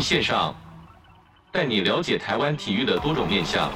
线上，带你了解台湾体育的多种面向。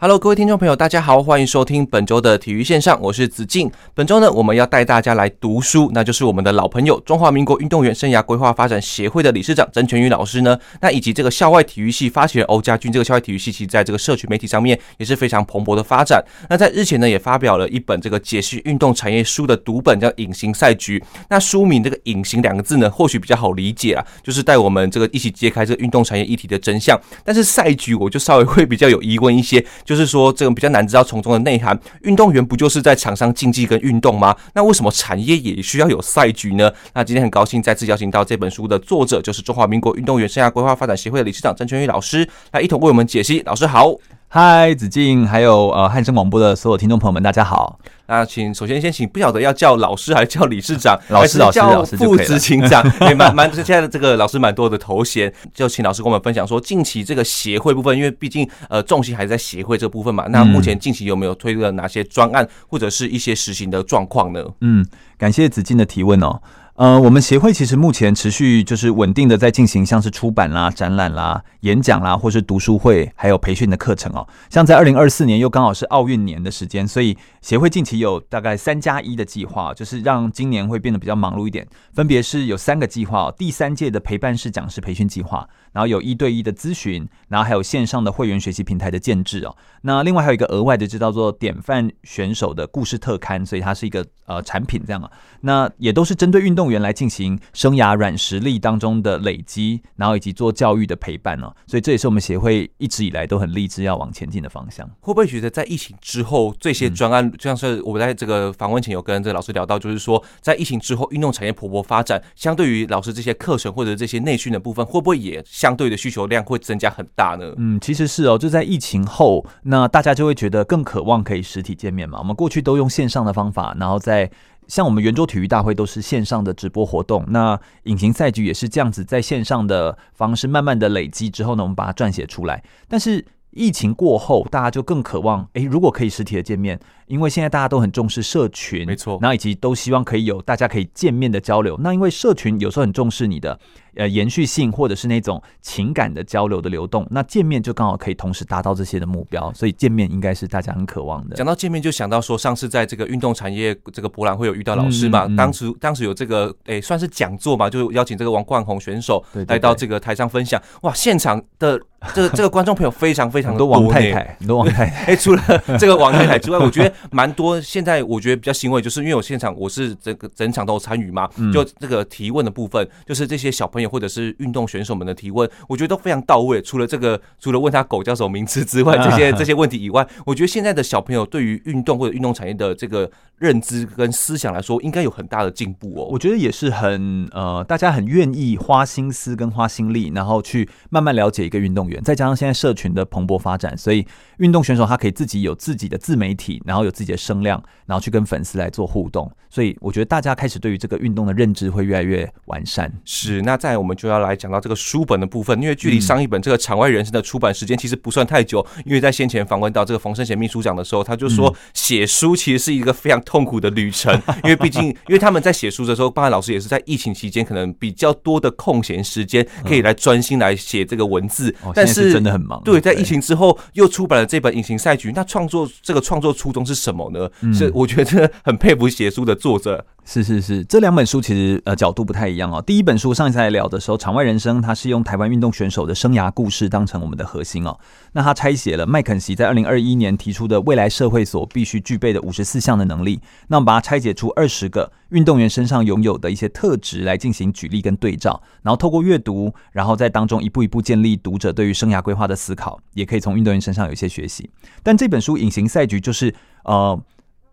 Hello，各位听众朋友，大家好，欢迎收听本周的体育线上，我是子敬。本周呢，我们要带大家来读书，那就是我们的老朋友中华民国运动员生涯规划发展协会的理事长曾全宇老师呢，那以及这个校外体育系发起人欧家军，这个校外体育系其实在这个社群媒体上面也是非常蓬勃的发展。那在日前呢，也发表了一本这个解析运动产业书的读本，叫《隐形赛局》。那书名这个“隐形”两个字呢，或许比较好理解啊，就是带我们这个一起揭开这个运动产业议题的真相。但是赛局，我就稍微会比较有疑问一些。就是说，这个比较难知道从中的内涵。运动员不就是在场上竞技跟运动吗？那为什么产业也需要有赛局呢？那今天很高兴再次邀请到这本书的作者，就是中华民国运动员生涯规划发展协会的理事长郑权玉老师，来一同为我们解析。老师好。嗨，子敬，还有呃汉声广播的所有听众朋友们，大家好。那请首先先请，不晓得要叫老师还是叫理事长，老师老师老师副执行长，也蛮蛮现在的这个老师蛮多的头衔，就请老师跟我们分享说，近期这个协会部分，因为毕竟呃重心还是在协会这个部分嘛。那目前近期有没有推了哪些专案，或者是一些实行的状况呢？嗯，感谢子敬的提问哦。呃，我们协会其实目前持续就是稳定的在进行，像是出版啦、展览啦、演讲啦，或是读书会，还有培训的课程哦。像在二零二四年又刚好是奥运年的时间，所以协会近期有大概三加一的计划，就是让今年会变得比较忙碌一点。分别是有三个计划哦：第三届的陪伴式讲师培训计划，然后有一对一的咨询，然后还有线上的会员学习平台的建制哦。那另外还有一个额外的，就叫做典范选手的故事特刊，所以它是一个呃产品这样啊。那也都是针对运动员来进行生涯软实力当中的累积，然后以及做教育的陪伴哦，所以这也是我们协会一直以来都很立志要往前进的方向。会不会觉得在疫情之后，这些专案，就像是我们在这个访问前有跟这个老师聊到，就是说在疫情之后，运动产业蓬勃发展，相对于老师这些课程或者这些内训的部分，会不会也相对的需求量会增加很大呢？嗯，其实是哦，就在疫情后，那大家就会觉得更渴望可以实体见面嘛。我们过去都用线上的方法，然后在。像我们圆桌体育大会都是线上的直播活动，那隐形赛局也是这样子，在线上的方式慢慢的累积之后呢，我们把它撰写出来。但是疫情过后，大家就更渴望，诶，如果可以实体的见面，因为现在大家都很重视社群，没错，然后以及都希望可以有大家可以见面的交流。那因为社群有时候很重视你的。呃，延续性或者是那种情感的交流的流动，那见面就刚好可以同时达到这些的目标，所以见面应该是大家很渴望的。讲到见面，就想到说，上次在这个运动产业这个博览会有遇到老师嘛，嗯嗯、当时当时有这个诶、欸，算是讲座嘛，就邀请这个王冠宏选手来到这个台上分享。哇，现场的这个这个观众朋友非常非常多，王太太，很多王太太。哎、欸，除了这个王太太之外，我觉得蛮多。现在我觉得比较欣慰，就是因为我现场我是整个整场都有参与嘛，就这个提问的部分，就是这些小朋友或者是运动。选手们的提问，我觉得都非常到位。除了这个，除了问他狗叫什么名字之外，这些这些问题以外，我觉得现在的小朋友对于运动或者运动产业的这个认知跟思想来说，应该有很大的进步哦。我觉得也是很呃，大家很愿意花心思跟花心力，然后去慢慢了解一个运动员。再加上现在社群的蓬勃发展，所以运动选手他可以自己有自己的自媒体，然后有自己的声量，然后去跟粉丝来做互动。所以我觉得大家开始对于这个运动的认知会越来越完善。是，那再我们就要来讲到这个书本的部分，因为距离上一本这个场外人生的出版时间其实不算太久。因为在先前访问到这个冯胜贤秘书长的时候，他就说写书其实是一个非常痛苦的旅程，因为毕竟因为他们在写书的时候，包含老师也是在疫情期间，可能比较多的空闲时间可以来专心来写这个文字。但是真的很忙。对，在疫情之后又出版了这本《隐形赛局》，那创作这个创作初衷是什么呢？是我觉得很佩服写书的作者。是是是，这两本书其实呃角度不太一样哦。第一本书上一次来聊的时候，《场外人生》它是用台湾运动选手的生涯故事当成我们的核心哦。那他拆写了麦肯锡在二零二一年提出的未来社会所必须具备的五十四项的能力，那我们把它拆解出二十个运动员身上拥有的一些特质来进行举例跟对照，然后透过阅读，然后在当中一步一步建立读者对于生涯规划的思考，也可以从运动员身上有一些学习。但这本书《隐形赛局》就是呃。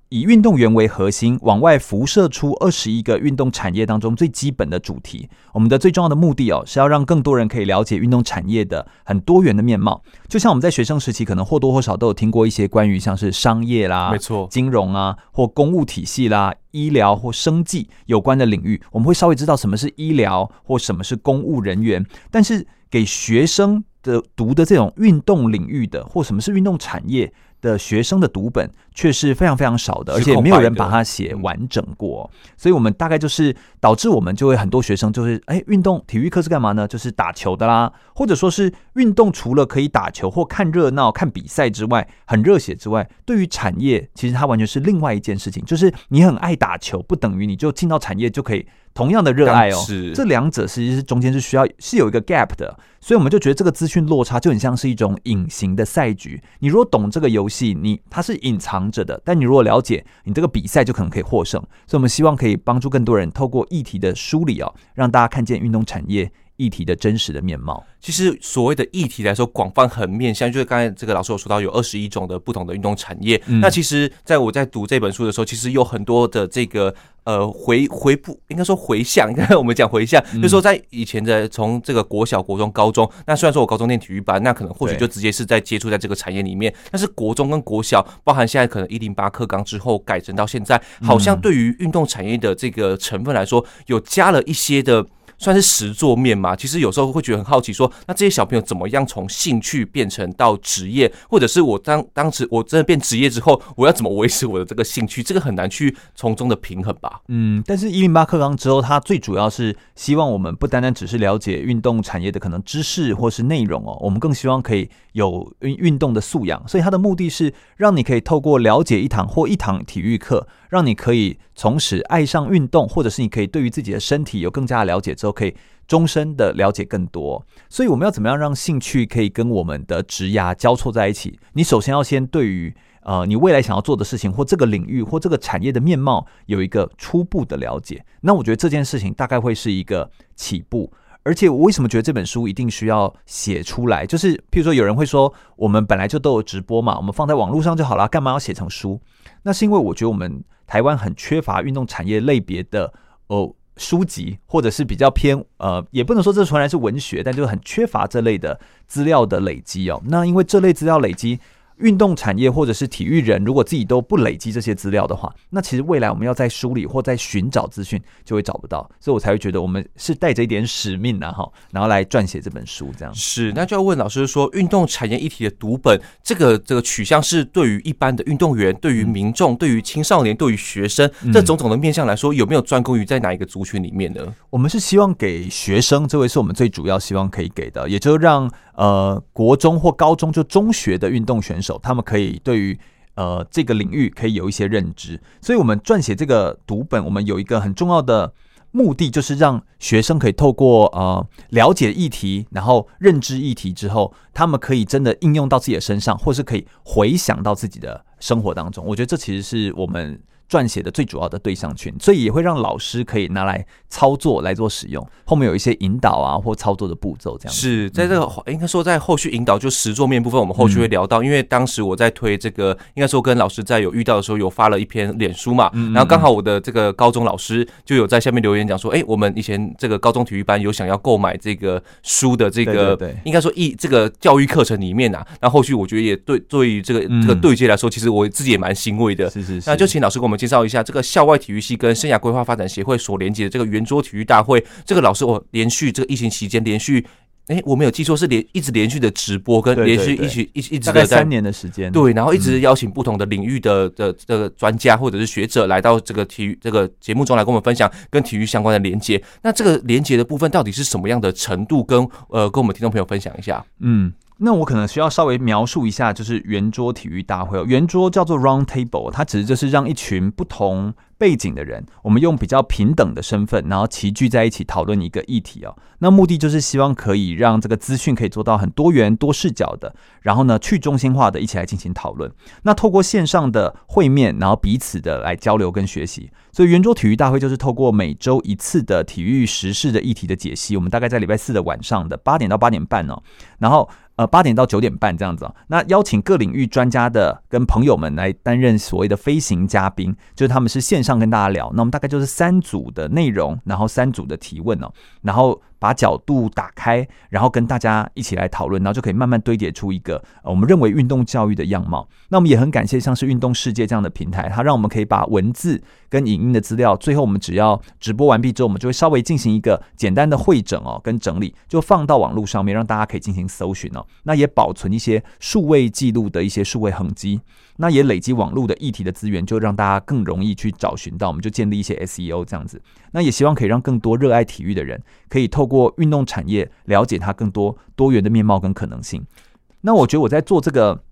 以运动员为核心，往外辐射出二十一个运动产业当中最基本的主题。我们的最重要的目的哦，是要让更多人可以了解运动产业的很多元的面貌。就像我们在学生时期，可能或多或少都有听过一些关于像是商业啦、没错，金融啊，或公务体系啦、医疗或生计有关的领域，我们会稍微知道什么是医疗或什么是公务人员。但是给学生的读的这种运动领域的，或什么是运动产业的学生的读本却是非常非常少的，而且没有人把它写完整过，所以我们大概就是导致我们就会很多学生就是哎，运动体育课是干嘛呢？就是打球的啦，或者说是运动除了可以打球或看热闹、看比赛之外，很热血之外，对于产业其实它完全是另外一件事情，就是你很爱打球，不等于你就进到产业就可以。同样的热爱哦，是这两者其实际是中间是需要是有一个 gap 的，所以我们就觉得这个资讯落差就很像是一种隐形的赛局。你如果懂这个游戏，你它是隐藏着的，但你如果了解，你这个比赛就可能可以获胜。所以我们希望可以帮助更多人透过议题的梳理哦，让大家看见运动产业议题的真实的面貌。其实所谓的议题来说，广泛很面向，就是刚才这个老师有说到有二十一种的不同的运动产业。嗯、那其实在我在读这本书的时候，其实有很多的这个呃回回不应该说回向，应 该我们讲回向，嗯、就是说在以前的从这个国小、国中、高中，那虽然说我高中念体育班，那可能或许就直接是在接触在这个产业里面，但是国中跟国小，包含现在可能一零八课纲之后改成到现在，好像对于运动产业的这个成分来说，有加了一些的。算是实作面嘛？其实有时候会觉得很好奇说，说那这些小朋友怎么样从兴趣变成到职业，或者是我当当时我真的变职业之后，我要怎么维持我的这个兴趣？这个很难去从中的平衡吧？嗯，但是一零八课纲之后，它最主要是希望我们不单单只是了解运动产业的可能知识或是内容哦，我们更希望可以有运运动的素养。所以它的目的是让你可以透过了解一堂或一堂体育课。让你可以从此爱上运动，或者是你可以对于自己的身体有更加的了解之后，可以终身的了解更多。所以我们要怎么样让兴趣可以跟我们的职涯交错在一起？你首先要先对于呃你未来想要做的事情或这个领域或这个产业的面貌有一个初步的了解。那我觉得这件事情大概会是一个起步。而且我为什么觉得这本书一定需要写出来？就是譬如说有人会说，我们本来就都有直播嘛，我们放在网络上就好了，干嘛要写成书？那是因为我觉得我们。台湾很缺乏运动产业类别的哦书籍，或者是比较偏呃，也不能说这纯然是文学，但就是很缺乏这类的资料的累积哦。那因为这类资料累积。运动产业或者是体育人，如果自己都不累积这些资料的话，那其实未来我们要在梳理或在寻找资讯，就会找不到。所以我才会觉得我们是带着一点使命的哈，然后来撰写这本书这样。是，那就要问老师说，运动产业议题的读本，这个这个取向是对于一般的运动员、对于民众、嗯、对于青少年、对于学生这种种的面向来说，有没有专攻于在哪一个族群里面呢？我们是希望给学生，这位是我们最主要希望可以给的，也就让。呃，国中或高中就中学的运动选手，他们可以对于呃这个领域可以有一些认知。所以，我们撰写这个读本，我们有一个很重要的目的，就是让学生可以透过呃了解议题，然后认知议题之后，他们可以真的应用到自己的身上，或是可以回想到自己的生活当中。我觉得这其实是我们。撰写的最主要的对象群，所以也会让老师可以拿来操作来做使用。后面有一些引导啊，或操作的步骤，这样是在这个应该说在后续引导就实作面部分，我们后续会聊到。因为当时我在推这个，应该说跟老师在有遇到的时候，有发了一篇脸书嘛，然后刚好我的这个高中老师就有在下面留言讲说，哎，我们以前这个高中体育班有想要购买这个书的这个，对，应该说一这个教育课程里面啊，那后续我觉得也对，对于这个这个对接来说，其实我自己也蛮欣慰的。是是是，那就请老师给我们。介绍一下这个校外体育系跟生涯规划发展协会所连接的这个圆桌体育大会。这个老师，我连续这个疫情期间连续，哎，我没有记错是连一直连续的直播跟连续一起一一直在三年的时间，对，然后一直邀请不同的领域的的这个专家或者是学者来到这个体育这个节目中来跟我们分享跟体育相关的连接。那这个连接的部分到底是什么样的程度？跟呃，跟我们听众朋友分享一下。嗯。那我可能需要稍微描述一下，就是圆桌体育大会哦。圆桌叫做 Round Table，它其实就是让一群不同背景的人，我们用比较平等的身份，然后齐聚在一起讨论一个议题哦。那目的就是希望可以让这个资讯可以做到很多元、多视角的，然后呢去中心化的一起来进行讨论。那透过线上的会面，然后彼此的来交流跟学习。所以圆桌体育大会就是透过每周一次的体育时事的议题的解析，我们大概在礼拜四的晚上的八点到八点半哦，然后。呃，八点到九点半这样子啊。那邀请各领域专家的跟朋友们来担任所谓的飞行嘉宾，就是他们是线上跟大家聊。那我们大概就是三组的内容，然后三组的提问哦，然后把角度打开，然后跟大家一起来讨论，然后就可以慢慢堆叠出一个呃我们认为运动教育的样貌。那我们也很感谢像是运动世界这样的平台，它让我们可以把文字跟影音的资料，最后我们只要直播完毕之后，我们就会稍微进行一个简单的会诊哦，跟整理，就放到网络上面，让大家可以进行搜寻哦。那也保存一些数位记录的一些数位痕迹，那也累积网络的议题的资源，就让大家更容易去找寻到。我们就建立一些 SEO 这样子，那也希望可以让更多热爱体育的人，可以透过运动产业了解它更多多元的面貌跟可能性。那我觉得我在做这个。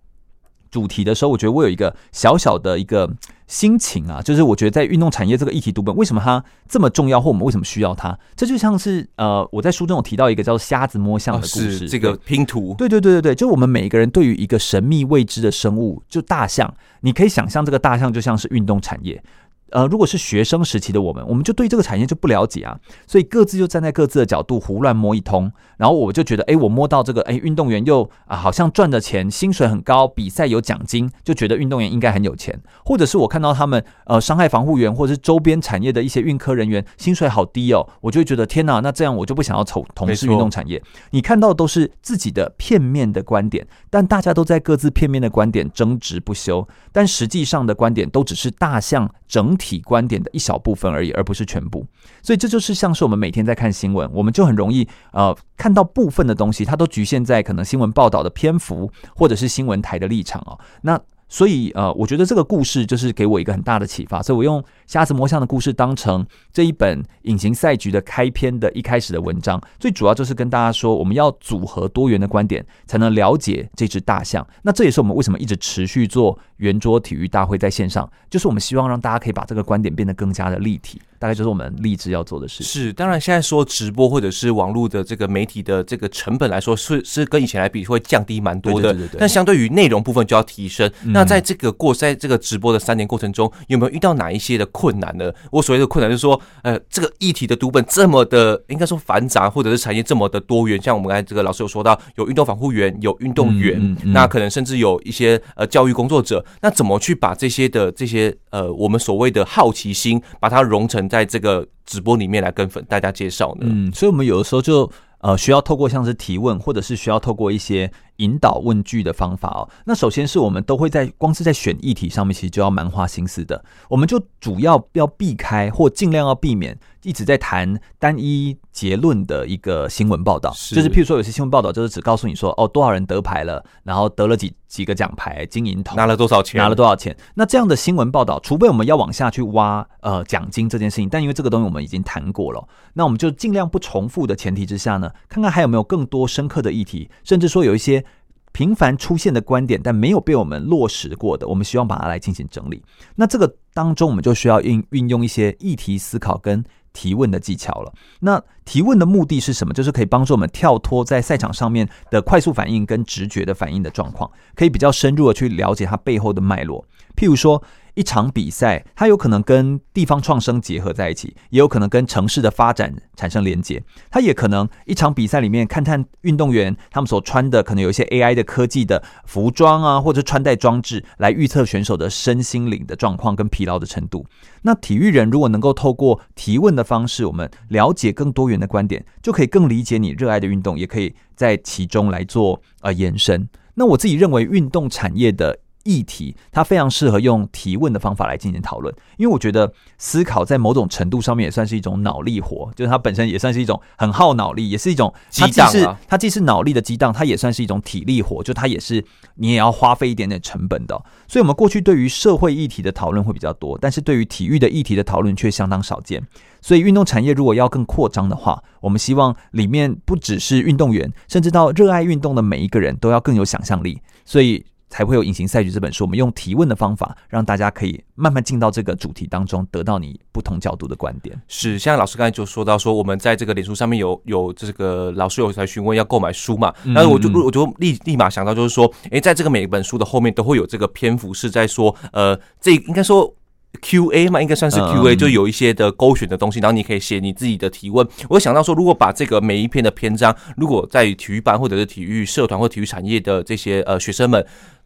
主题的时候，我觉得我有一个小小的一个心情啊，就是我觉得在运动产业这个议题读本，为什么它这么重要，或我们为什么需要它？这就像是呃，我在书中有提到一个叫“瞎子摸象”的故事，这个拼图。对对对对对，就我们每一个人对于一个神秘未知的生物，就大象，你可以想象这个大象就像是运动产业。呃，如果是学生时期的我们，我们就对这个产业就不了解啊，所以各自就站在各自的角度胡乱摸一通，然后我就觉得，哎，我摸到这个，哎，运动员又啊，好像赚的钱，薪水很高，比赛有奖金，就觉得运动员应该很有钱，或者是我看到他们，呃，伤害防护员或者是周边产业的一些运科人员薪水好低哦，我就觉得天哪，那这样我就不想要从从事运动产业。你看到都是自己的片面的观点，但大家都在各自片面的观点争执不休，但实际上的观点都只是大象整体观点的一小部分而已，而不是全部。所以这就是像是我们每天在看新闻，我们就很容易呃看到部分的东西，它都局限在可能新闻报道的篇幅，或者是新闻台的立场哦。那所以呃，我觉得这个故事就是给我一个很大的启发，所以我用瞎子摸象的故事当成这一本隐形赛局的开篇的一开始的文章，最主要就是跟大家说，我们要组合多元的观点，才能了解这只大象。那这也是我们为什么一直持续做圆桌体育大会在线上，就是我们希望让大家可以把这个观点变得更加的立体。大概就是我们立志要做的事。是，当然现在说直播或者是网络的这个媒体的这个成本来说，是是跟以前来比会降低蛮多的。对对对对。但相对于内容部分就要提升。嗯。那在这个过在这个直播的三年过程中，有没有遇到哪一些的困难呢？我所谓的困难就是说，呃，这个议题的读本这么的应该说繁杂，或者是产业这么的多元。像我们刚才这个老师有说到，有运动防护员，有运动员，嗯嗯嗯，那可能甚至有一些呃教育工作者。那怎么去把这些的这些呃我们所谓的好奇心，把它融成在这个直播里面来跟粉大家介绍呢？嗯，所以我们有的时候就呃需要透过像是提问，或者是需要透过一些引导问句的方法哦。那首先是我们都会在光是在选议题上面，其实就要蛮花心思的。我们就主要要避开或尽量要避免。一直在谈单一结论的一个新闻报道，就是譬如说有些新闻报道就是只告诉你说哦多少人得牌了，然后得了几几个奖牌、金银铜，拿了多少钱，拿了多少钱。那这样的新闻报道，除非我们要往下去挖呃奖金这件事情，但因为这个东西我们已经谈过了，那我们就尽量不重复的前提之下呢，看看还有没有更多深刻的议题，甚至说有一些频繁出现的观点，但没有被我们落实过的，我们希望把它来进行整理。那这个当中，我们就需要运运用一些议题思考跟。提问的技巧了。那提问的目的是什么？就是可以帮助我们跳脱在赛场上面的快速反应跟直觉的反应的状况，可以比较深入的去了解它背后的脉络。譬如说，一场比赛，它有可能跟地方创生结合在一起，也有可能跟城市的发展产生连接。它也可能一场比赛里面，看看运动员他们所穿的，可能有一些 AI 的科技的服装啊，或者穿戴装置，来预测选手的身心灵的状况跟疲劳的程度。那体育人如果能够透过提问的方式，我们了解更多元的观点，就可以更理解你热爱的运动，也可以在其中来做呃延伸。那我自己认为，运动产业的。议题，它非常适合用提问的方法来进行讨论，因为我觉得思考在某种程度上面也算是一种脑力活，就是它本身也算是一种很耗脑力，也是一种激荡啊。它既是脑力的激荡，它也算是一种体力活，就它也是你也要花费一点点成本的。所以，我们过去对于社会议题的讨论会比较多，但是对于体育的议题的讨论却相当少见。所以，运动产业如果要更扩张的话，我们希望里面不只是运动员，甚至到热爱运动的每一个人都要更有想象力。所以。才会有《隐形赛局》这本书，我们用提问的方法，让大家可以慢慢进到这个主题当中，得到你不同角度的观点。是，像老师刚才就说到说，我们在这个脸书上面有有这个老师有在询问要购买书嘛，然后我就我就立立马想到就是说，诶，在这个每一本书的后面都会有这个篇幅是在说，呃，这应该说。Q&A 嘛，应该算是 Q&A，、嗯、就有一些的勾选的东西，然后你可以写你自己的提问。我想到说，如果把这个每一篇的篇章，如果在体育班或者是体育社团或体育产业的这些呃学生们。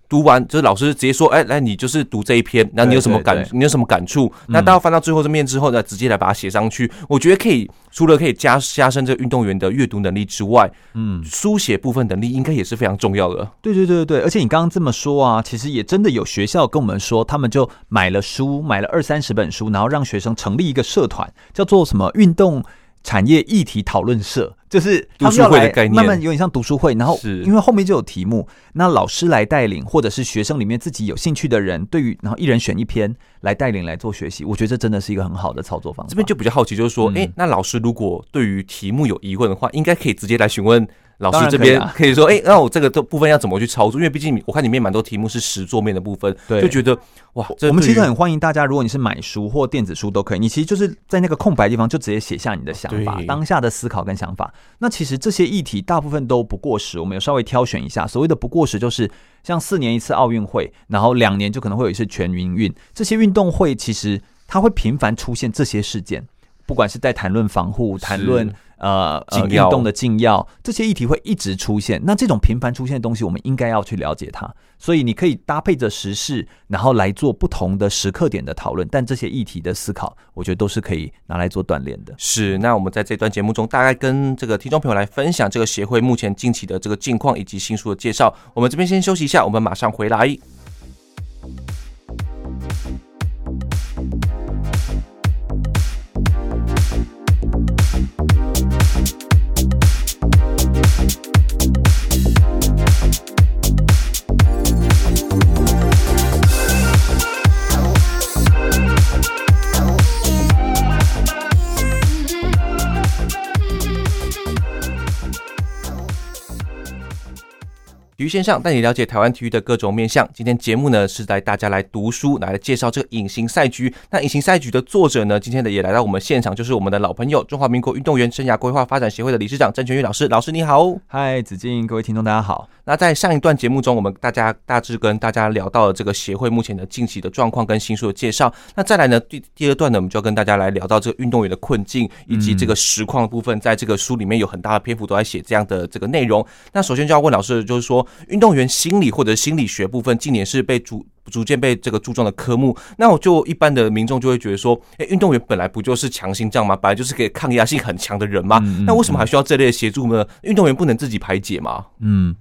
读完就是老师直接说，哎，来你就是读这一篇，那你有什么感？对对对，你有什么感触？那大家翻到最后这面之后呢，直接来把它写上去。嗯、我觉得可以，除了可以加加深这个运动员的阅读能力之外，嗯，书写部分能力应该也是非常重要的。对对对对，而且你刚刚这么说啊，其实也真的有学校跟我们说，他们就买了书，买了二三十本书，然后让学生成立一个社团，叫做什么运动。产业议题讨论社就是读书会的概念，慢慢有点像读书会。然后，因为后面就有题目，那老师来带领，或者是学生里面自己有兴趣的人，对于然后一人选一篇来带领来做学习。我觉得这真的是一个很好的操作方法。这边就比较好奇，就是说，哎、嗯，那老师如果对于题目有疑问的话，应该可以直接来询问。老师这边可以说，哎、欸，那我这个这部分要怎么去操作？因为毕竟我看里面蛮多题目是实桌面的部分，对，就觉得哇，我们其实很欢迎大家，如果你是买书或电子书都可以，你其实就是在那个空白地方就直接写下你的想法、当下的思考跟想法。那其实这些议题大部分都不过时，我们有稍微挑选一下。所谓的不过时，就是像四年一次奥运会，然后两年就可能会有一次全民运，这些运动会其实它会频繁出现这些事件，不管是在谈论防护、谈论。呃，运动的禁药这些议题会一直出现。那这种频繁出现的东西，我们应该要去了解它。所以你可以搭配着时事，然后来做不同的时刻点的讨论。但这些议题的思考，我觉得都是可以拿来做锻炼的。是。那我们在这段节目中，大概跟这个听众朋友来分享这个协会目前近期的这个近况以及新书的介绍。我们这边先休息一下，我们马上回来。体育线上带你了解台湾体育的各种面向。今天节目呢是带大家来读书，来介绍这个隐形赛局。那隐形赛局的作者呢，今天的也来到我们现场，就是我们的老朋友，中华民国运动员生涯规划发展协会的理事长郑泉玉老师。老师你好，嗨，子敬，各位听众大家好。那在上一段节目中，我们大家大致跟大家聊到了这个协会目前的近期的状况跟新书的介绍。那再来呢，第第二段呢，我们就要跟大家来聊到这个运动员的困境以及这个实况的部分。在这个书里面有很大的篇幅都在写这样的这个内容。那首先就要问老师就是说。运动员心理或者心理学部分，近年是被逐逐渐被这个注重的科目。那我就一般的民众就会觉得说，诶，运动员本来不就是强心脏吗？本来就是可以抗压性很强的人吗？那为什么还需要这类的协助呢？运动员不能自己排解吗？嗯，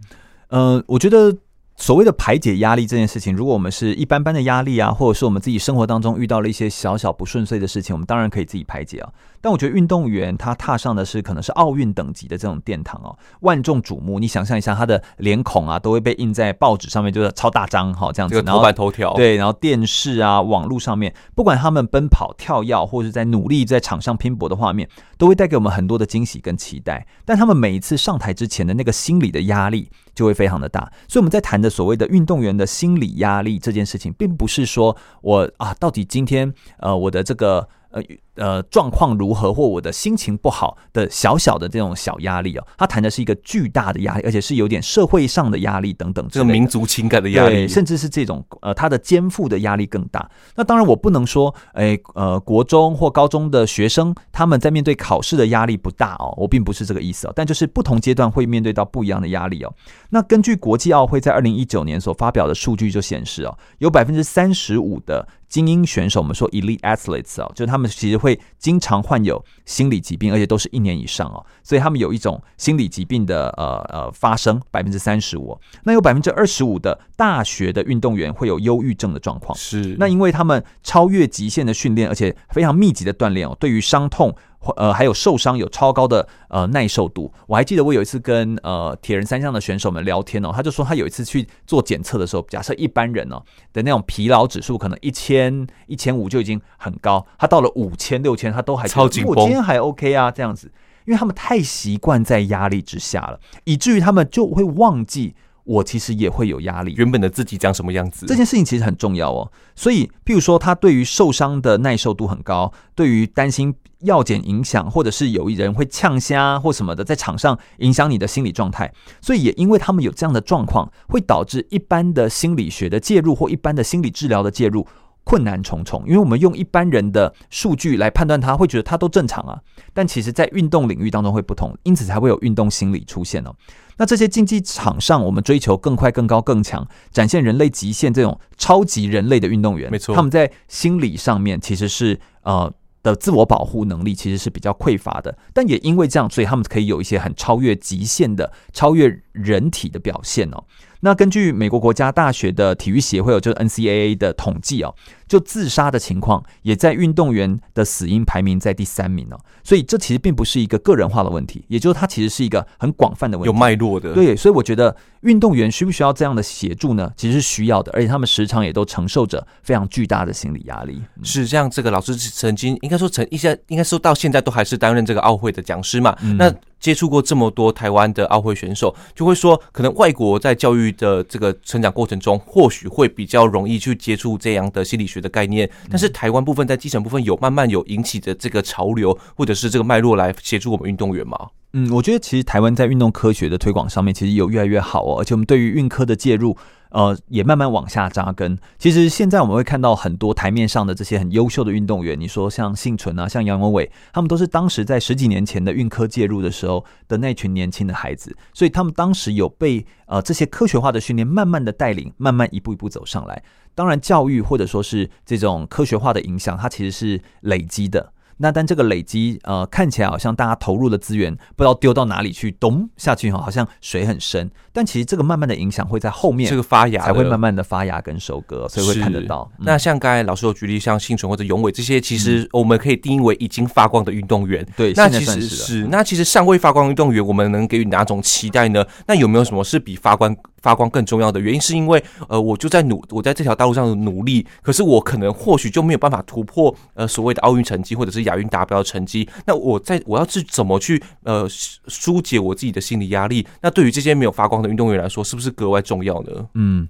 呃，我觉得。所谓的排解压力这件事情，如果我们是一般般的压力啊，或者是我们自己生活当中遇到了一些小小不顺遂的事情，我们当然可以自己排解啊。但我觉得运动员他踏上的是可能是奥运等级的这种殿堂哦，万众瞩目。你想象一下，他的脸孔啊都会被印在报纸上面，就是超大张哈这样子，头版头条。对，然后电视啊、网络上面，不管他们奔跑、跳跃，或者在努力在场上拼搏的画面，都会带给我们很多的惊喜跟期待。但他们每一次上台之前的那个心理的压力，就会非常的大，所以我们在谈的所谓的运动员的心理压力这件事情，并不是说我啊，到底今天呃我的这个。呃呃，状况如何或我的心情不好的小小的这种小压力哦，他谈的是一个巨大的压力，而且是有点社会上的压力等等，这个民族情感的压力，甚至是这种呃他的肩负的压力更大。那当然我不能说，哎呃国中或高中的学生他们在面对考试的压力不大哦，我并不是这个意思哦，但就是不同阶段会面对到不一样的压力哦。那根据国际奥会在二零一九年所发表的数据就显示哦，有百分之三十五的。精英选手，我们说 elite athletes 啊，就是他们其实会经常患有心理疾病，而且都是一年以上哦，所以他们有一种心理疾病的呃呃发生百分之三十五。那有百分之二十五的大学的运动员会有忧郁症的状况，是那因为他们超越极限的训练，而且非常密集的锻炼哦，对于伤痛。呃，还有受伤有超高的呃耐受度。我还记得我有一次跟呃铁人三项的选手们聊天哦，他就说他有一次去做检测的时候，假设一般人哦的那种疲劳指数可能一千一千五就已经很高，他到了五千六千他都还超紧绷，我今天还 OK 啊这样子，因为他们太习惯在压力之下了，以至于他们就会忘记。我其实也会有压力，原本的自己长什么样子？这件事情其实很重要哦。所以，譬如说，他对于受伤的耐受度很高，对于担心药检影响，或者是有一人会呛虾或什么的，在场上影响你的心理状态。所以，也因为他们有这样的状况，会导致一般的心理学的介入或一般的心理治疗的介入困难重重，因为我们用一般人的数据来判断他，会觉得他都正常啊。但其实，在运动领域当中会不同，因此才会有运动心理出现哦。那这些竞技场上，我们追求更快、更高、更强，展现人类极限这种超级人类的运动员，没错，他们在心理上面其实是呃的自我保护能力其实是比较匮乏的。但也因为这样，所以他们可以有一些很超越极限的、超越人体的表现哦。那根据美国国家大学的体育协会，有就是 NCAA 的统计哦。就自杀的情况，也在运动员的死因排名在第三名哦，所以这其实并不是一个个人化的问题，也就是它其实是一个很广泛的问题，有脉络的。对，所以我觉得运动员需不需要这样的协助呢？其实是需要的，而且他们时常也都承受着非常巨大的心理压力。是这样，这个老师曾经应该说曾一些应该说到现在都还是担任这个奥会的讲师嘛。嗯、那接触过这么多台湾的奥会选手，就会说，可能外国在教育的这个成长过程中，或许会比较容易去接触这样的心理学。的概念，但是台湾部分在基层部分有慢慢有引起的这个潮流，或者是这个脉络来协助我们运动员吗？嗯，我觉得其实台湾在运动科学的推广上面其实有越来越好哦，而且我们对于运科的介入，呃，也慢慢往下扎根。其实现在我们会看到很多台面上的这些很优秀的运动员，你说像幸存啊，像杨文伟，他们都是当时在十几年前的运科介入的时候的那群年轻的孩子，所以他们当时有被呃这些科学化的训练慢慢的带领，慢慢一步一步走上来。当然，教育或者说是这种科学化的影响，它其实是累积的。那但这个累积，呃，看起来好像大家投入的资源不知道丢到哪里去，咚下去哈，好像水很深。但其实这个慢慢的影响会在后面，这个发芽才会慢慢的发芽跟收割，所以会看得到。嗯、那像刚才老师有举例，像幸存或者永伟这些，其实我们可以定义为已经发光的运动员。对、嗯，那其实是，是那其实尚未发光运动员，我们能给予哪种期待呢？那有没有什么是比发光？发光更重要的原因是因为，呃，我就在努，我在这条道路上的努力，可是我可能或许就没有办法突破，呃，所谓的奥运成绩或者是亚运达标成绩。那我在我要是怎么去，呃，疏解我自己的心理压力？那对于这些没有发光的运动员来说，是不是格外重要呢？嗯，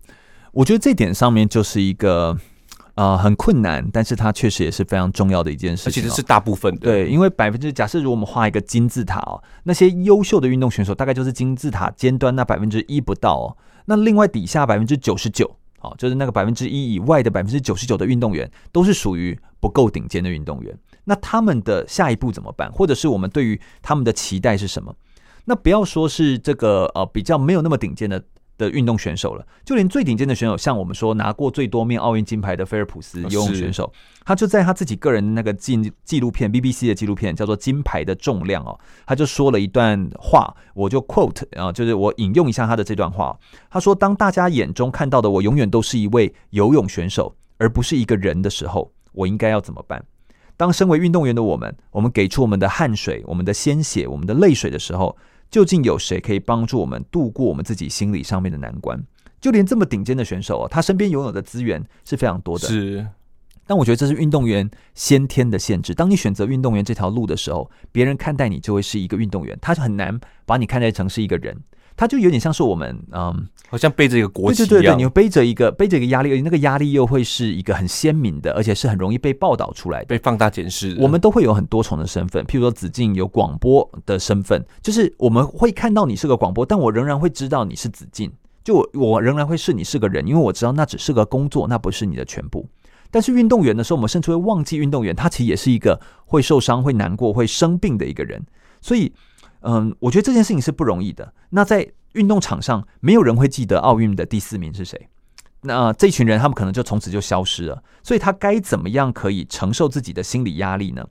我觉得这点上面就是一个。啊、呃，很困难，但是它确实也是非常重要的一件事情，哦。其实是大部分的，对，因为百分之假设，如果我们画一个金字塔哦，那些优秀的运动选手大概就是金字塔尖端那百分之一不到哦。那另外底下百分之九十九，哦，就是那个百分之一以外的百分之九十九的运动员，都是属于不够顶尖的运动员。那他们的下一步怎么办？或者是我们对于他们的期待是什么？那不要说是这个呃比较没有那么顶尖的。的运动选手了，就连最顶尖的选手，像我们说拿过最多面奥运金牌的菲尔普斯游泳选手，他就在他自己个人的那个纪纪录片 BBC 的纪录片叫做《金牌的重量》哦，他就说了一段话，我就 quote 啊，就是我引用一下他的这段话，他说：“当大家眼中看到的我永远都是一位游泳选手，而不是一个人的时候，我应该要怎么办？当身为运动员的我们，我们给出我们的汗水、我们的鲜血、我们的泪水的时候。”究竟有谁可以帮助我们度过我们自己心理上面的难关？就连这么顶尖的选手哦，他身边拥有的资源是非常多的。是，但我觉得这是运动员先天的限制。当你选择运动员这条路的时候，别人看待你就会是一个运动员，他就很难把你看待成是一个人。他就有点像是我们，嗯，好像背着一个国旗一样，对对对对，你背着一个背着一个压力，而且那个压力又会是一个很鲜明的，而且是很容易被报道出来的，被放大检视。我们都会有很多重的身份，譬如说子敬有广播的身份，就是我们会看到你是个广播，但我仍然会知道你是子敬，就我我仍然会是你是个人，因为我知道那只是个工作，那不是你的全部。但是运动员的时候，我们甚至会忘记运动员，他其实也是一个会受伤、会难过、会生病的一个人，所以。嗯，我觉得这件事情是不容易的。那在运动场上，没有人会记得奥运的第四名是谁。那这群人，他们可能就从此就消失了。所以他该怎么样可以承受自己的心理压力呢？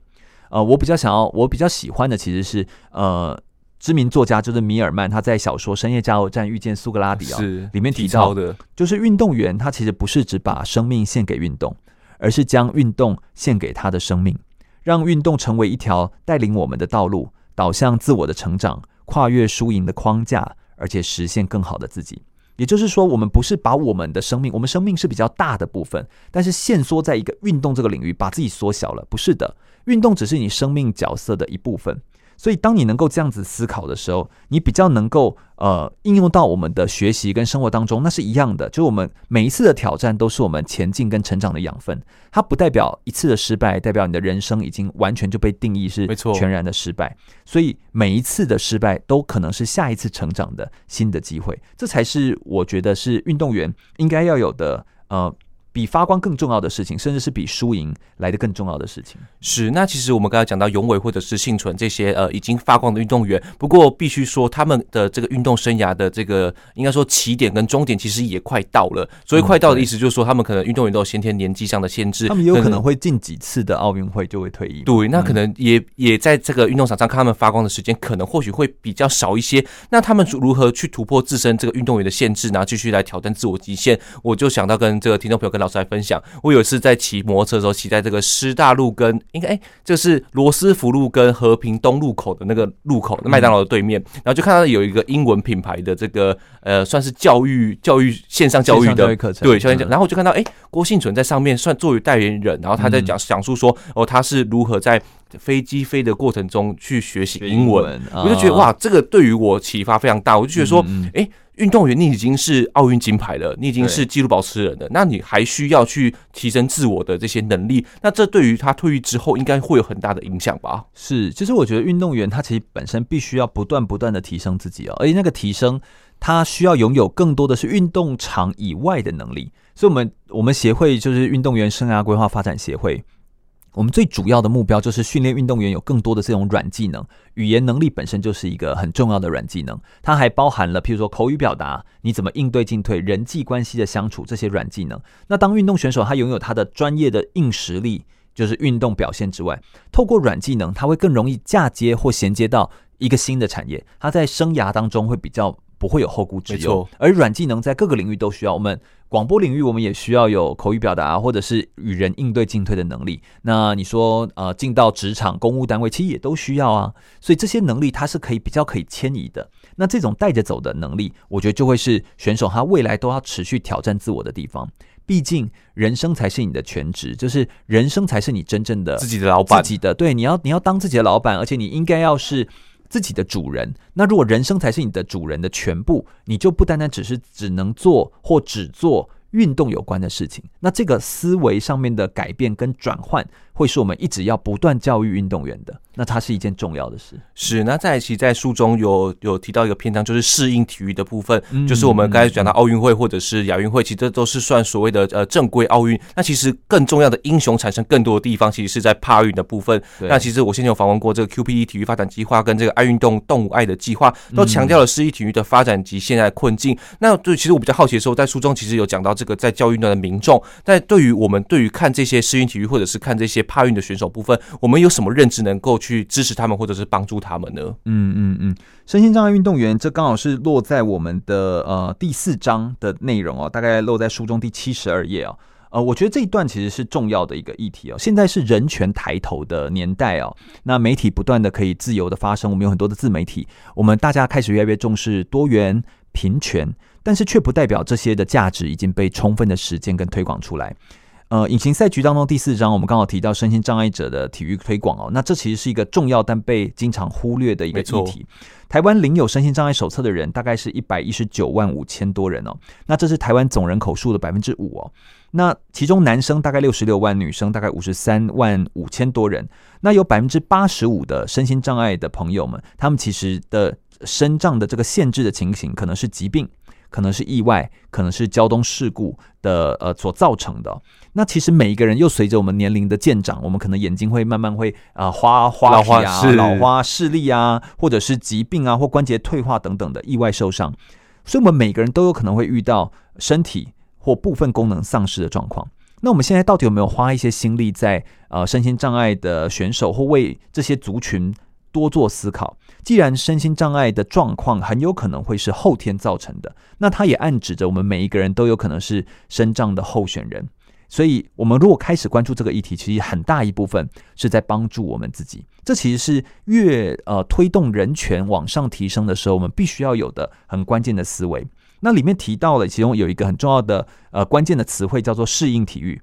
呃，我比较想要，我比较喜欢的其实是呃，知名作家就是米尔曼，他在小说《深夜加油站遇见苏格拉底》啊，里面提到的，就是运动员他其实不是只把生命献给运动，而是将运动献给他的生命，让运动成为一条带领我们的道路。导向自我的成长，跨越输赢的框架，而且实现更好的自己。也就是说，我们不是把我们的生命，我们生命是比较大的部分，但是限缩在一个运动这个领域，把自己缩小了。不是的，运动只是你生命角色的一部分。所以，当你能够这样子思考的时候，你比较能够呃应用到我们的学习跟生活当中，那是一样的。就我们每一次的挑战都是我们前进跟成长的养分，它不代表一次的失败，代表你的人生已经完全就被定义是全然的失败。所以每一次的失败都可能是下一次成长的新的机会，这才是我觉得是运动员应该要有的呃。比发光更重要的事情，甚至是比输赢来的更重要的事情。是，那其实我们刚才讲到永伟或者是幸存这些呃已经发光的运动员，不过必须说他们的这个运动生涯的这个应该说起点跟终点其实也快到了。所以快到的意思就是说，他们可能运动员都有先天年纪上的限制，他们也有可能会进几次的奥运会就会退役。对，那可能也也在这个运动场上看他们发光的时间，可能或许会比较少一些。那他们如何去突破自身这个运动员的限制，然后继续来挑战自我极限？我就想到跟这个听众朋友跟老师来分享，我有一次在骑摩托车的时候，骑在这个师大路跟应该哎，这是罗斯福路跟和平东路口的那个路口，麦当劳的对面，然后就看到有一个英文品牌的这个呃，算是教育教育线上教育的课程，对，教育讲，然后我就看到哎，郭幸存在上面算作为代言人，然后他在讲讲述说哦，他是如何在飞机飞的过程中去学习英文，我就觉得哇，这个对于我启发非常大，我就觉得说哎。运动员，你已经是奥运金牌了，你已经是纪录保持人了，那你还需要去提升自我的这些能力，那这对于他退役之后应该会有很大的影响吧？是，其实我觉得运动员他其实本身必须要不断不断的提升自己哦，而且那个提升他需要拥有更多的是运动场以外的能力，所以我们我们协会就是运动员生涯规划发展协会。我们最主要的目标就是训练运动员有更多的这种软技能，语言能力本身就是一个很重要的软技能，它还包含了譬如说口语表达，你怎么应对进退，人际关系的相处这些软技能。那当运动选手他拥有他的专业的硬实力，就是运动表现之外，透过软技能，他会更容易嫁接或衔接到一个新的产业，他在生涯当中会比较不会有后顾之忧。而软技能在各个领域都需要我们。广播领域，我们也需要有口语表达，或者是与人应对进退的能力。那你说，呃，进到职场、公务单位，其实也都需要啊。所以这些能力，它是可以比较可以迁移的。那这种带着走的能力，我觉得就会是选手他未来都要持续挑战自我的地方。毕竟，人生才是你的全职，就是人生才是你真正的自己的老板，自己的对，你要你要当自己的老板，而且你应该要是。自己的主人，那如果人生才是你的主人的全部，你就不单单只是只能做或只做运动有关的事情。那这个思维上面的改变跟转换，会是我们一直要不断教育运动员的。那它是一件重要的事。是，那在其在书中有有提到一个篇章，就是适应体育的部分，嗯、就是我们刚才讲到奥运会或者是亚运会，其实这都是算所谓的呃正规奥运。那其实更重要的英雄产生更多的地方，其实是在帕运的部分。对那其实我先前有访问过这个 QPE 体育发展计划跟这个爱运动动物爱的计划，都强调了适应体育的发展及现在的困境。嗯、那对，其实我比较好奇的时候，在书中其实有讲到这个在教育端的民众，在对于我们对于看这些适应体育或者是看这些帕运的选手部分，我们有什么认知能够去支持他们，或者是帮助他们呢？嗯嗯嗯，身心障碍运动员，这刚好是落在我们的呃第四章的内容哦，大概落在书中第七十二页哦。呃，我觉得这一段其实是重要的一个议题哦。现在是人权抬头的年代哦，那媒体不断的可以自由的发声，我们有很多的自媒体，我们大家开始越来越重视多元平权，但是却不代表这些的价值已经被充分的实践跟推广出来。呃，隐形赛局当中第四章，我们刚好提到身心障碍者的体育推广哦，那这其实是一个重要但被经常忽略的一个议题。台湾领有身心障碍手册的人大概是一百一十九万五千多人哦，那这是台湾总人口数的百分之五哦。那其中男生大概六十六万，女生大概五十三万五千多人。那有百分之八十五的身心障碍的朋友们，他们其实的身障的这个限制的情形，可能是疾病。可能是意外，可能是交通事故的呃所造成的。那其实每一个人又随着我们年龄的渐长，我们可能眼睛会慢慢会啊、呃、花花皮啊、老花视力啊，或者是疾病啊或关节退化等等的意外受伤。所以，我们每个人都有可能会遇到身体或部分功能丧失的状况。那我们现在到底有没有花一些心力在呃身心障碍的选手或为这些族群多做思考？既然身心障碍的状况很有可能会是后天造成的，那它也暗指着我们每一个人都有可能是身障的候选人。所以，我们如果开始关注这个议题，其实很大一部分是在帮助我们自己。这其实是越呃推动人权往上提升的时候，我们必须要有的很关键的思维。那里面提到了，其中有一个很重要的呃关键的词汇，叫做适应体育。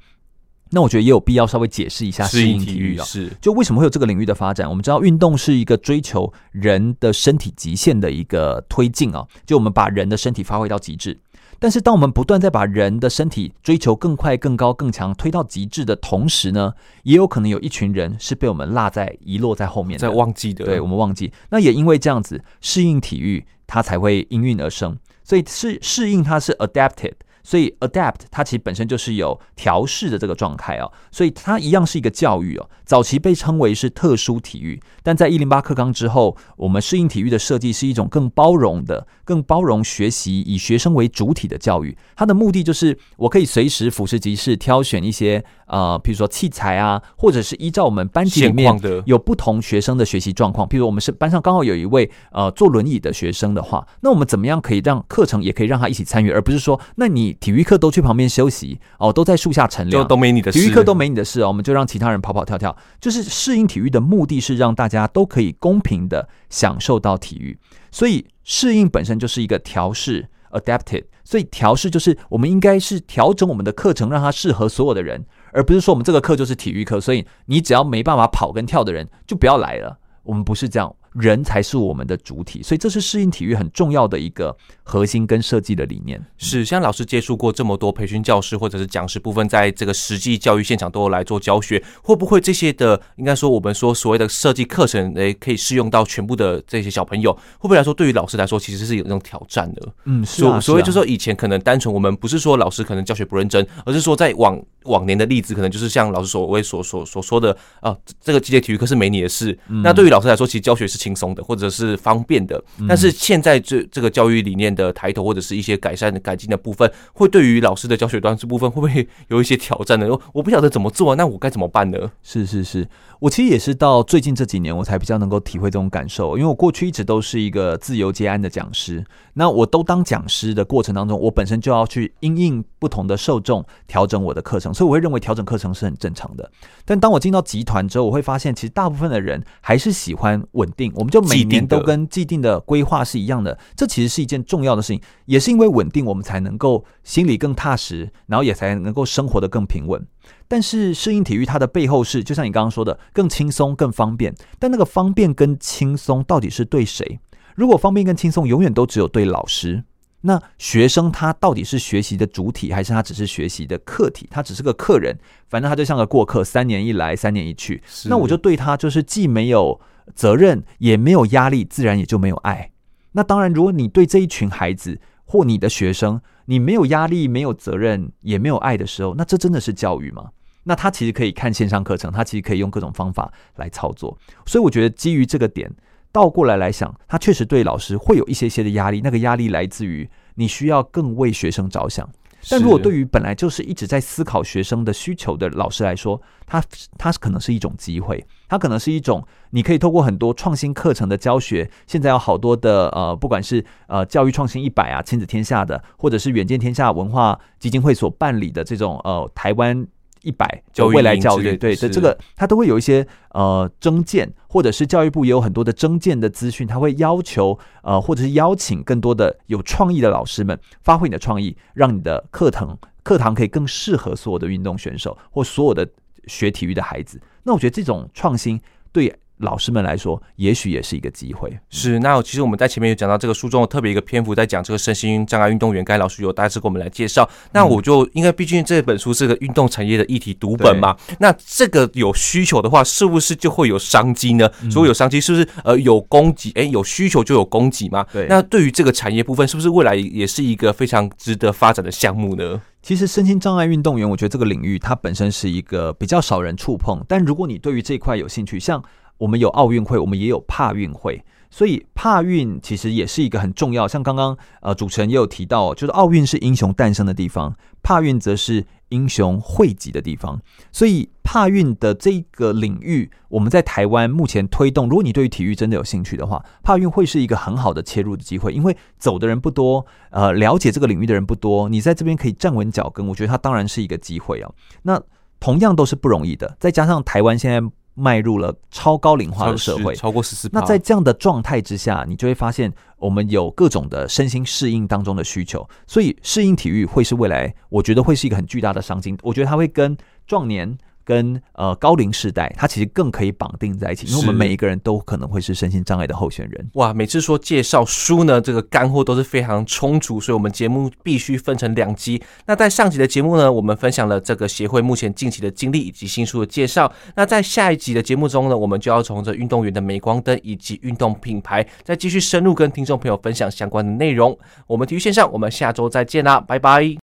那我觉得也有必要稍微解释一下适应体育啊，是就为什么会有这个领域的发展？我们知道运动是一个追求人的身体极限的一个推进啊，就我们把人的身体发挥到极致。但是当我们不断在把人的身体追求更快、更高、更强推到极致的同时呢，也有可能有一群人是被我们落在遗落在后面的，在忘记的。对，我们忘记。那也因为这样子，适应体育它才会应运而生。所以适适应它是 adapted。所以 adapt 它其实本身就是有调试的这个状态哦，所以它一样是一个教育哦。早期被称为是特殊体育，但在一零八课纲之后，我们适应体育的设计是一种更包容的、更包容学习、以学生为主体的教育。它的目的就是我可以随时俯拾即是挑选一些呃，比如说器材啊，或者是依照我们班级里面有不同学生的学习状况，譬如我们是班上刚好有一位呃坐轮椅的学生的话，那我们怎么样可以让课程也可以让他一起参与，而不是说那你体育课都去旁边休息哦，都在树下乘凉，都没你的事，体育课都没你的事哦，我们就让其他人跑跑跳跳。就是适应体育的目的是让大家都可以公平的享受到体育，所以适应本身就是一个调试 （adapted）。所以调试就是我们应该是调整我们的课程，让它适合所有的人，而不是说我们这个课就是体育课，所以你只要没办法跑跟跳的人就不要来了。我们不是这样。人才是我们的主体，所以这是适应体育很重要的一个核心跟设计的理念。是，像老师接触过这么多培训教师或者是讲师部分，在这个实际教育现场都有来做教学，会不会这些的应该说我们说所谓的设计课程，诶，可以适用到全部的这些小朋友？会不会来说对于老师来说其实是有那种挑战的？嗯，所啊。所以就说以前可能单纯我们不是说老师可能教学不认真，而是说在往往年的例子，可能就是像老师所谓所所所说的啊，这个机械体育课是没你的事。嗯、那对于老师来说，其实教学是轻松的，或者是方便的。但是现在这这个教育理念的抬头，或者是一些改善的改进的部分，会对于老师的教学端这部分，会不会有一些挑战呢？我不晓得怎么做，那我该怎么办呢？是是是，我其实也是到最近这几年，我才比较能够体会这种感受，因为我过去一直都是一个自由接案的讲师。那我都当讲师的过程当中，我本身就要去因应不同的受众调整我的课程，所以我会认为调整课程是很正常的。但当我进到集团之后，我会发现其实大部分的人还是喜欢稳定，我们就每年都跟既定的规划是一样的。这其实是一件重要的事情，也是因为稳定，我们才能够心里更踏实，然后也才能够生活得更平稳。但是适应体育它的背后是，就像你刚刚说的，更轻松、更方便。但那个方便跟轻松到底是对谁？如果方便跟轻松永远都只有对老师，那学生他到底是学习的主体，还是他只是学习的客体？他只是个客人，反正他就像个过客，三年一来，三年一去。那我就对他就是既没有责任，也没有压力，自然也就没有爱。那当然，如果你对这一群孩子或你的学生，你没有压力、没有责任，也没有爱的时候，那这真的是教育吗？那他其实可以看线上课程，他其实可以用各种方法来操作。所以我觉得基于这个点。倒过来来想，他确实对老师会有一些些的压力，那个压力来自于你需要更为学生着想。但如果对于本来就是一直在思考学生的需求的老师来说，他他可能是一种机会，他可能是一种你可以透过很多创新课程的教学，现在有好多的呃，不管是呃教育创新一百啊、亲子天下的，或者是远见天下文化基金会所办理的这种呃台湾。一百就未来教育，对的，这个他都会有一些呃征件，或者是教育部也有很多的征件的资讯，他会要求呃，或者是邀请更多的有创意的老师们发挥你的创意，让你的课堂课堂可以更适合所有的运动选手或所有的学体育的孩子。那我觉得这种创新对。老师们来说，也许也是一个机会。是，那其实我们在前面有讲到这个书中有特别一个篇幅，在讲这个身心障碍运动员，该老师有大致给我们来介绍。那我就应该，毕竟这本书是个运动产业的议题读本嘛，那这个有需求的话，是不是就会有商机呢？如果有商机，是不是呃有供给？哎，有需求就有供给嘛？对。那对于这个产业部分，是不是未来也是一个非常值得发展的项目呢？其实身心障碍运动员，我觉得这个领域它本身是一个比较少人触碰，但如果你对于这一块有兴趣，像我们有奥运会，我们也有帕运会，所以帕运其实也是一个很重要。像刚刚呃主持人也有提到，就是奥运是英雄诞生的地方，帕运则是英雄汇集的地方。所以帕运的这个领域，我们在台湾目前推动。如果你对于体育真的有兴趣的话，帕运会是一个很好的切入的机会，因为走的人不多，呃，了解这个领域的人不多，你在这边可以站稳脚跟，我觉得它当然是一个机会啊。那同样都是不容易的，再加上台湾现在。迈入了超高龄化的社会，超过十四。那在这样的状态之下，你就会发现我们有各种的身心适应当中的需求，所以适应体育会是未来，我觉得会是一个很巨大的商机。我觉得它会跟壮年。跟呃高龄世代，它其实更可以绑定在一起，因为我们每一个人都可能会是身心障碍的候选人。哇，每次说介绍书呢，这个干货都是非常充足，所以我们节目必须分成两集。那在上集的节目呢，我们分享了这个协会目前近期的经历以及新书的介绍。那在下一集的节目中呢，我们就要从这运动员的镁光灯以及运动品牌，再继续深入跟听众朋友分享相关的内容。我们体育线上，我们下周再见啦，拜拜。